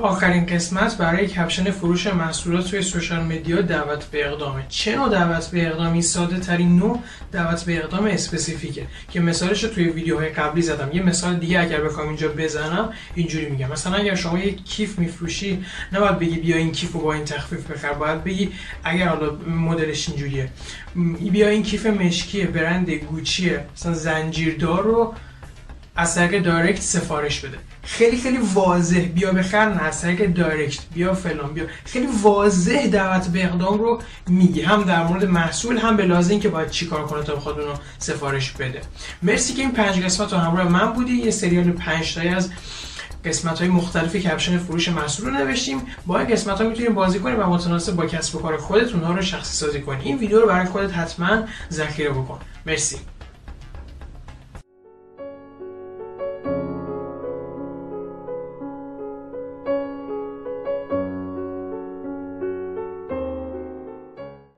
آخرین قسمت برای caption فروش محصولات توی social media دعوت به اقدامه چه نوع دعوت به اقدامی؟ ساده ترین نوع دعوت به اقدام specific ه. که مثالش رو توی ویدیوهای قبلی زدم. یه مثال دیگه اگر بخوام اینجا بزنم اینجوری میگم. مثلا اگر شما یه کیف میفروشی نباید بگی بیا این کیف رو با این تخفیف بخر. باید بگی اگر حالا مدلش اینجوریه. بیا این کیف مشکی برند گوچیه. مثلا زنجیردار رو از طریق direct سفارش بده. خیلی خیلی واضح. بیا بخر نه از طریق direct بیا فلان بیا. خیلی واضح دعوت به اقدام رو میگی. هم در مورد محصول هم به لازم که باید چیکار کنه تا بخواد اونو سفارش بده. مرسی که این پنج قسمت رو همراه من بودی. یه سریال پنج تایی از قسمت های مختلفی caption فروش محصول رو نوشتیم. با این قسمت ها می‌تونیم بازی کنیم و متناسب با کسب و کار خودت اونها رو شخصی سازی کنی این ویدیو رو برای خودت حتما ذخیره بکن. مرسی.